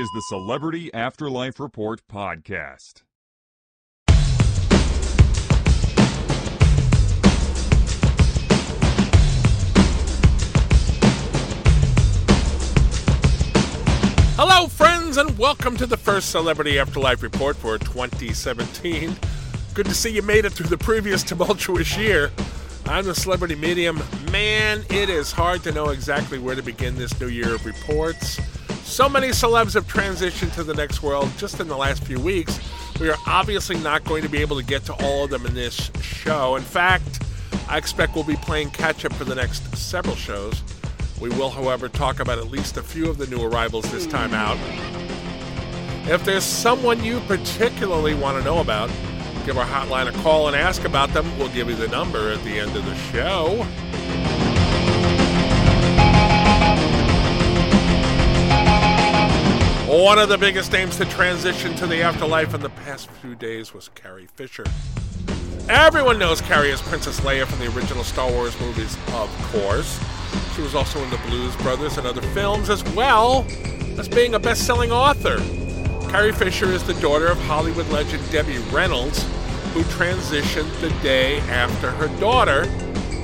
is the Celebrity Afterlife Report podcast. Hello, friends, and welcome to the first Celebrity Afterlife Report for 2017. Good to see you made it through the previous tumultuous year. I'm the celebrity medium. Man, it is hard to know exactly where to begin this new year of reports. So many celebs have transitioned to the next world just in the last few weeks. We are obviously not going to be able to get to all of them in this show. In fact, I expect we'll be playing catch up for the next several shows. We will, however, talk about at least a few of the new arrivals this time out. If there's someone you particularly want to know about, give our hotline a call and ask about them. We'll give you the number at the end of the show. One of the biggest names to transition to the afterlife in the past few days was Carrie Fisher. Everyone knows Carrie as Princess Leia from the original Star Wars movies, of course. She was also in the Blues Brothers and other films, as well as being a best selling author. Carrie Fisher is the daughter of Hollywood legend Debbie Reynolds, who transitioned the day after her daughter.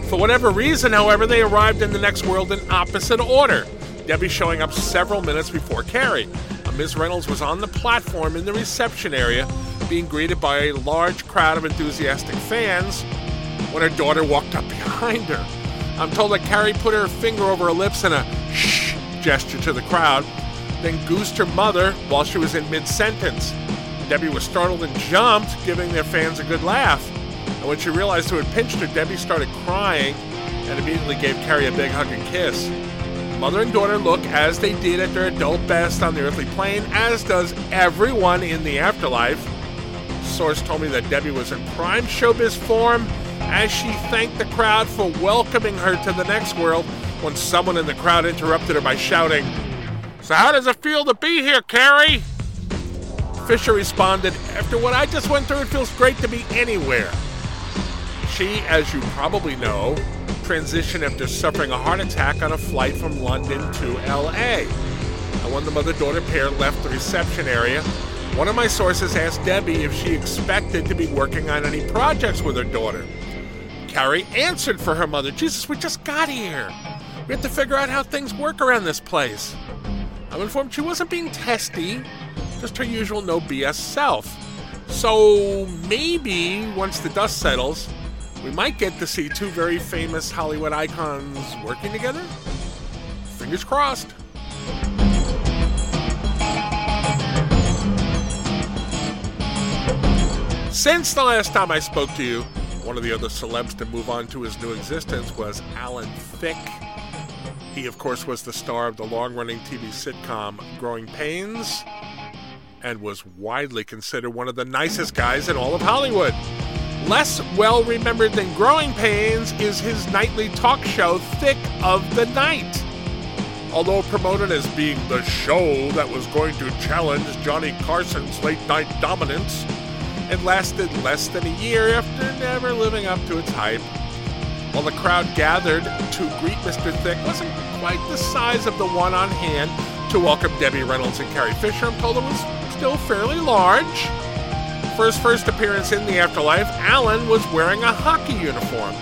For whatever reason, however, they arrived in the next world in opposite order. Debbie showing up several minutes before Carrie. Ms. Reynolds was on the platform in the reception area, being greeted by a large crowd of enthusiastic fans when her daughter walked up behind her. I'm told that Carrie put her finger over her lips in a shh gesture to the crowd, then goosed her mother while she was in mid sentence. Debbie was startled and jumped, giving their fans a good laugh. And when she realized who had pinched her, Debbie started crying and immediately gave Carrie a big hug and kiss. Mother and daughter look as they did at their adult best on the earthly plane, as does everyone in the afterlife. Source told me that Debbie was in prime showbiz form as she thanked the crowd for welcoming her to the next world when someone in the crowd interrupted her by shouting, So, how does it feel to be here, Carrie? Fisher responded, After what I just went through, it feels great to be anywhere. She, as you probably know, transition after suffering a heart attack on a flight from London to LA. And when the mother daughter pair left the reception area, one of my sources asked Debbie if she expected to be working on any projects with her daughter. Carrie answered for her mother Jesus, we just got here. We have to figure out how things work around this place. I'm informed she wasn't being testy, just her usual no BS self. So maybe once the dust settles, we might get to see two very famous Hollywood icons working together. Fingers crossed. Since the last time I spoke to you, one of the other celebs to move on to his new existence was Alan Thicke. He, of course, was the star of the long running TV sitcom Growing Pains and was widely considered one of the nicest guys in all of Hollywood. Less well remembered than Growing Pains is his nightly talk show, Thicke of the Night. Although promoted as being the show that was going to challenge Johnny Carson's late night dominance, it lasted less than a year after never living up to its hype. While the crowd gathered to greet Mr. Thicke wasn't quite the size of the one on hand to welcome Debbie Reynolds and Carrie Fisher, I'm told it was still fairly large. For his first appearance in the afterlife, Alan was wearing a hockey uniform.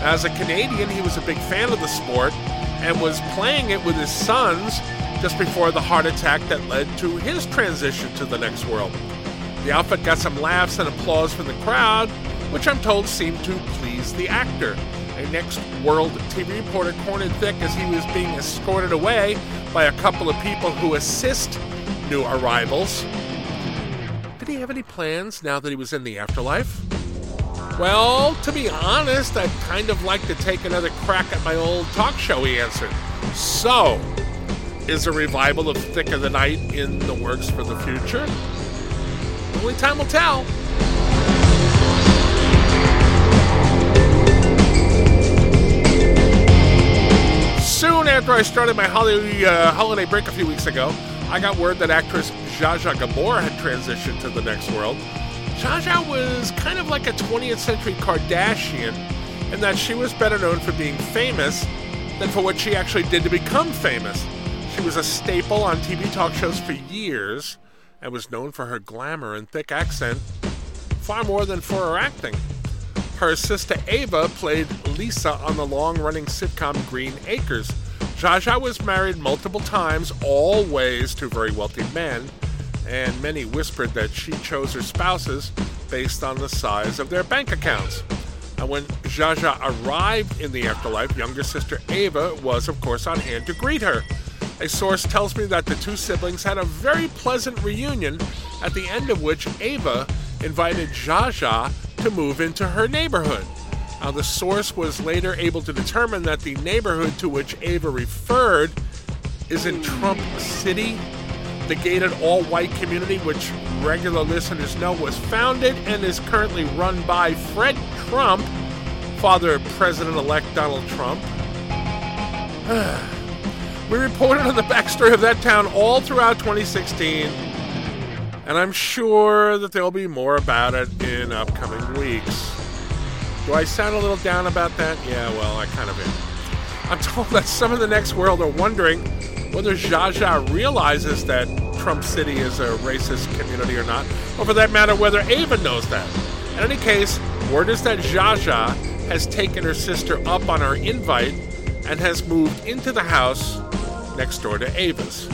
As a Canadian, he was a big fan of the sport and was playing it with his sons just before the heart attack that led to his transition to the next world. The outfit got some laughs and applause from the crowd, which I'm told seemed to please the actor. A next world TV reporter cornered Thicke as he was being escorted away by a couple of people who assist new arrivals he have any plans now that he was in the afterlife? Well, to be honest, I'd kind of like to take another crack at my old talk show, he answered. So, is a revival of Thicke of the Night in the works for the future? Only time will tell. Soon after I started my holiday, uh, holiday break a few weeks ago, I got word that actress Zsa Zsa Gabor had transitioned to the next world. Zsa Zsa was kind of like a 20th century Kardashian in that she was better known for being famous than for what she actually did to become famous. She was a staple on TV talk shows for years and was known for her glamour and thick accent far more than for her acting. Her sister Eva played Lisa on the long running sitcom Green Acres. Zsa Zsa was married multiple times, always to very wealthy men, and many whispered that she chose her spouses based on the size of their bank accounts. And when Zsa arrived in the afterlife, younger sister Eva was, of course, on hand to greet her. A source tells me that the two siblings had a very pleasant reunion, at the end of which Eva invited Zsa Zsa to move into her neighborhood. Now, the source was later able to determine that the neighborhood to which Eva referred is in Trump City, the gated all white community, which regular listeners know was founded and is currently run by Fred Trump, father of President elect Donald Trump. we reported on the backstory of that town all throughout 2016, and I'm sure that there'll be more about it in upcoming weeks. Do I sound a little down about that? Yeah, well, I kind of am. I'm told that some of the next world are wondering whether Zsa Zsa realizes that Trump City is a racist community or not, or for that matter, whether Eva knows that. In any case, word is that Zsa Zsa has taken her sister up on her invite and has moved into the house next door to Eva's.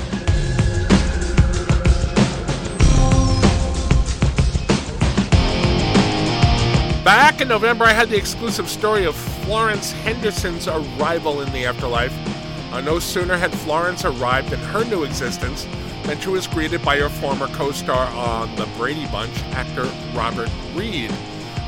Back in November, I had the exclusive story of Florence Henderson's arrival in the afterlife. No sooner had Florence arrived in her new existence than she was greeted by her former co star on The Brady Bunch, actor Robert Reed.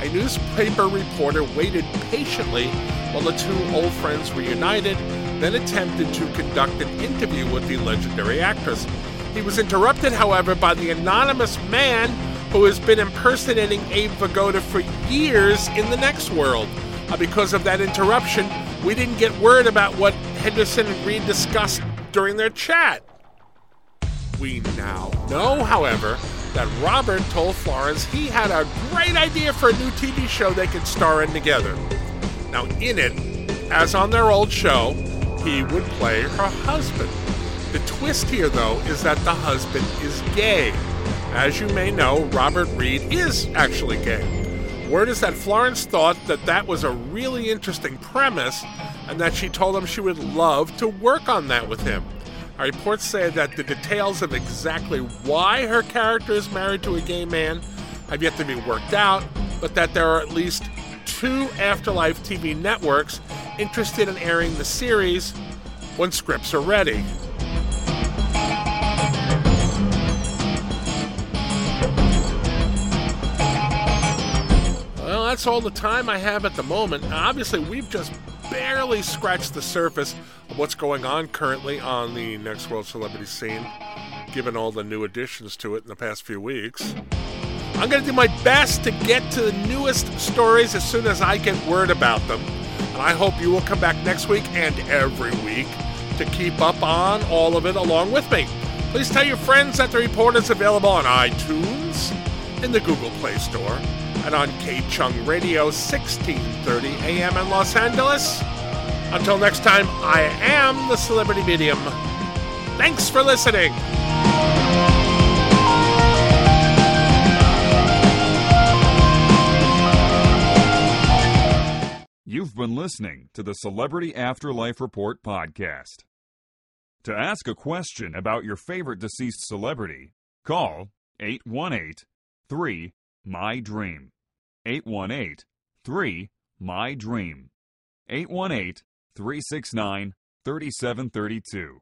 A newspaper reporter waited patiently while the two old friends reunited, then attempted to conduct an interview with the legendary actress. He was interrupted, however, by the anonymous man who has been impersonating Abe Vigoda for years in the next world. Uh, because of that interruption, we didn't get word about what Henderson and Reed discussed during their chat. We now know, however, that Robert told Florence he had a great idea for a new TV show they could star in together. Now, in it, as on their old show, he would play her husband. The twist here, though, is that the husband is gay. As you may know, Robert Reed is actually gay. Word is that Florence thought that that was a really interesting premise and that she told him she would love to work on that with him. Our reports say that the details of exactly why her character is married to a gay man have yet to be worked out, but that there are at least two Afterlife TV networks interested in airing the series when scripts are ready. Well, that's all the time I have at the moment. Obviously, we've just barely scratched the surface of what's going on currently on the Next World Celebrity scene, given all the new additions to it in the past few weeks. I'm going to do my best to get to the newest stories as soon as I get word about them. And I hope you will come back next week and every week to keep up on all of it along with me. Please tell your friends that the report is available on iTunes, in the Google Play Store, and on K Chung Radio 1630 AM in Los Angeles. Until next time, I am the Celebrity Medium. Thanks for listening. You've been listening to the Celebrity Afterlife Report podcast. To ask a question about your favorite deceased celebrity, call 818 3 My Dream. 818 3 My Dream. 818 369 3732.